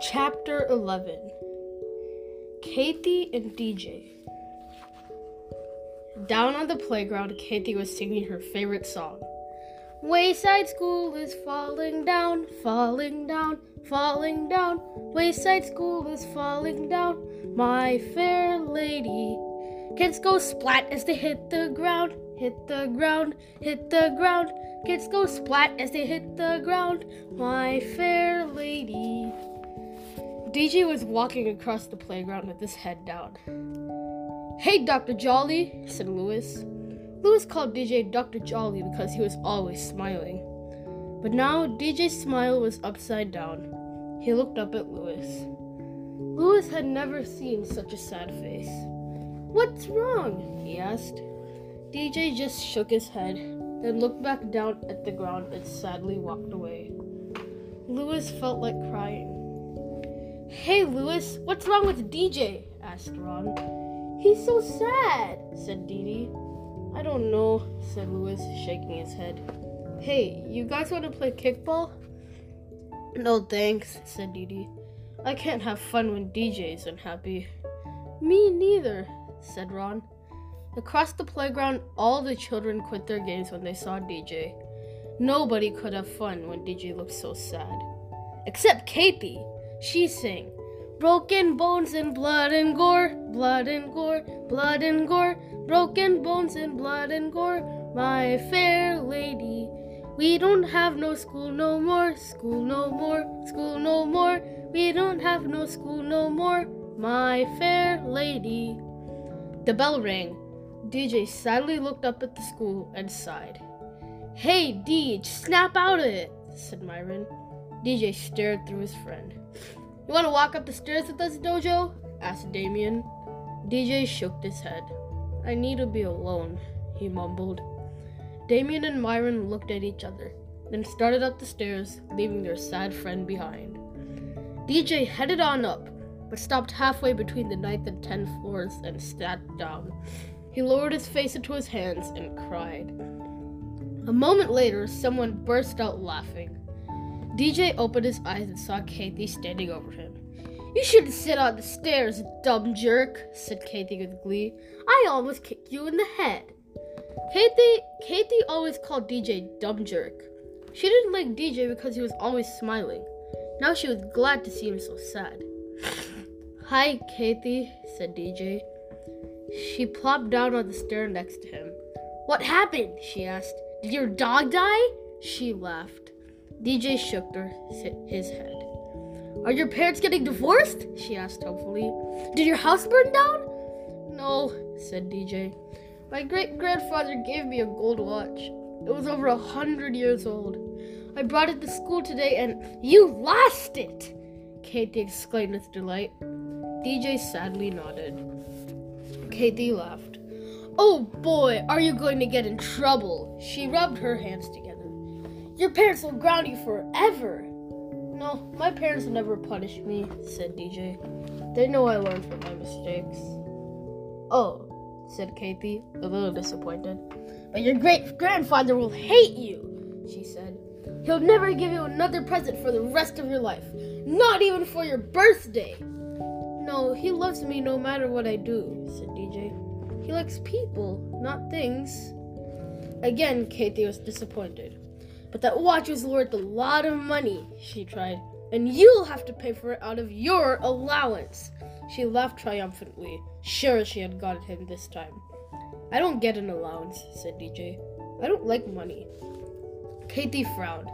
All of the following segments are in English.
Chapter 11 Kathy and DJ. Down on the playground, Kathy was singing her favorite song. Wayside School is falling down, falling down, falling down. Wayside School is falling down, my fair lady. Kids go splat as they hit the ground, hit the ground, hit the ground. Kids go splat as they hit the ground, my fair lady. DJ was walking across the playground with his head down. Hey, Dr. Jolly, said Louis. Louis called DJ Dr. Jolly because he was always smiling. But now DJ's smile was upside down. He looked up at Louis. Louis had never seen such a sad face. What's wrong? he asked. DJ just shook his head, then looked back down at the ground and sadly walked away. Louis felt like crying. Hey, Louis, what's wrong with DJ? asked Ron. He's so sad, said Deedee. I don't know, said Louis, shaking his head. Hey, you guys want to play kickball? No thanks, said Deedee. I can't have fun when DJ is unhappy. Me neither, said Ron. Across the playground, all the children quit their games when they saw DJ. Nobody could have fun when DJ looked so sad. Except Kathy. She sang, Broken bones and blood and gore, blood and gore, blood and gore, broken bones and blood and gore, my fair lady. We don't have no school no more, school no more, school no more. We don't have no school no more, my fair lady. The bell rang. DJ sadly looked up at the school and sighed. Hey, Deej, snap out of it, said Myron. DJ stared through his friend. You want to walk up the stairs with us, Dojo? asked Dameon. DJ shook his head. I need to be alone, he mumbled. Dameon and Myron looked at each other, then started up the stairs, leaving their sad friend behind. DJ headed on up, but stopped halfway between the ninth and tenth floors and sat down. He lowered his face into his hands and cried. A moment later, someone burst out laughing. DJ opened his eyes and saw Kathy standing over him. You shouldn't sit on the stairs, dumb jerk, said Kathy with glee. I almost kicked you in the head. Kathy Kathy always called DJ dumb jerk. She didn't like DJ because he was always smiling. Now she was glad to see him so sad. Hi, Kathy, said DJ. She plopped down on the stair next to him. What happened? she asked. Did your dog die? She laughed. DJ shook her, his head. Are your parents getting divorced? She asked hopefully. Did your house burn down? No, said DJ. My great grandfather gave me a gold watch. It was over a hundred years old. I brought it to school today and you lost it! Katie exclaimed with delight. DJ sadly nodded. Katie laughed. Oh boy, are you going to get in trouble? She rubbed her hands together. Your parents will ground you forever. No, my parents will never punish me, said DJ. They know I learned from my mistakes. Oh, said Kathy, a little disappointed. But your great grandfather will hate you, she said. He'll never give you another present for the rest of your life, not even for your birthday. No, he loves me no matter what I do, said DJ. He likes people, not things. Again, Kathy was disappointed. But that watch was worth a lot of money, she cried, and you'll have to pay for it out of your allowance. She laughed triumphantly, sure she had got him this time. I don't get an allowance, said DJ. I don't like money. Katie frowned.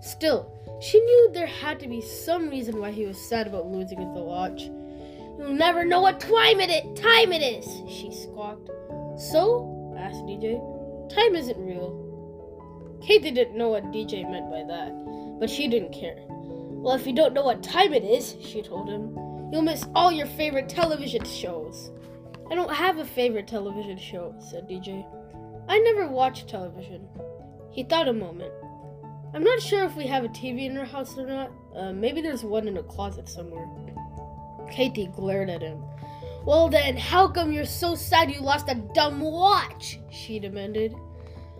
Still, she knew there had to be some reason why he was sad about losing the watch. You'll never know what time it is, time it is, she squawked. So? asked DJ. Time isn't real. Katie didn't know what DJ meant by that, but she didn't care. Well, if you don't know what time it is, she told him, you'll miss all your favorite television shows. I don't have a favorite television show, said DJ. I never watch television. He thought a moment. I'm not sure if we have a TV in our house or not. Uh, maybe there's one in a closet somewhere. Katie glared at him. Well then, how come you're so sad you lost a dumb watch? She demanded.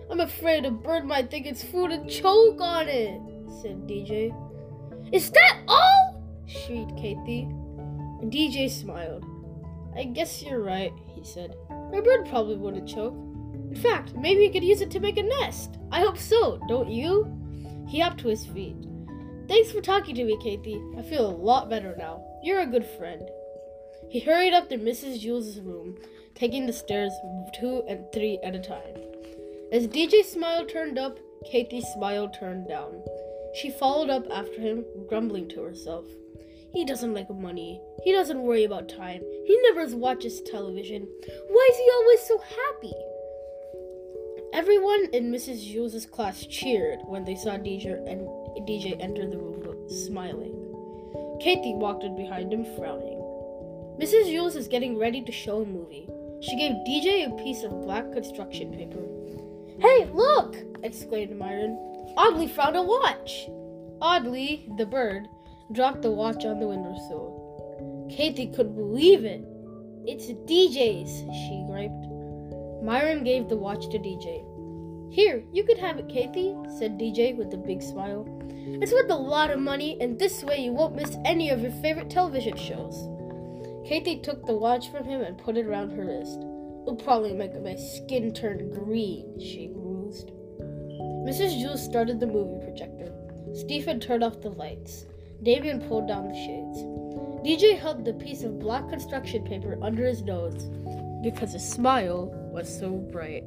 I'm afraid a bird might think it's food and choke on it, said DJ. Is that all? shrieked Kathy. DJ smiled. I guess you're right, he said. A bird probably wouldn't choke. In fact, maybe he could use it to make a nest. I hope so, don't you? He hopped to his feet. Thanks for talking to me, Kathy. I feel a lot better now. You're a good friend. He hurried up to Mrs. Jewls' room, taking the stairs two and three at a time. As DJ's smile turned up, Kathy's smile turned down. She followed up after him, grumbling to herself. He doesn't like money. He doesn't worry about time. He never watches television. Why is he always so happy? Everyone in Mrs. Jewls' class cheered when they saw DJ and DJ enter the room, smiling. Kathy walked in behind him, frowning. Mrs. Jewls is getting ready to show a movie. She gave DJ a piece of black construction paper. Hey, look! exclaimed Myron. Oddly found a watch. Oddly, the bird, dropped the watch on the windowsill. Kathy couldn't believe it. It's DJ's, she griped. Myron gave the watch to DJ. Here, you could have it, Kathy, said DJ with a big smile. It's worth a lot of money, and this way you won't miss any of your favorite television shows. Katie took the watch from him and put it around her wrist. It'll probably make my skin turn green, she mused. Mrs. Jewls started the movie projector. Stephen turned off the lights. Dameon pulled down the shades. DJ held the piece of black construction paper under his nose because his smile was so bright.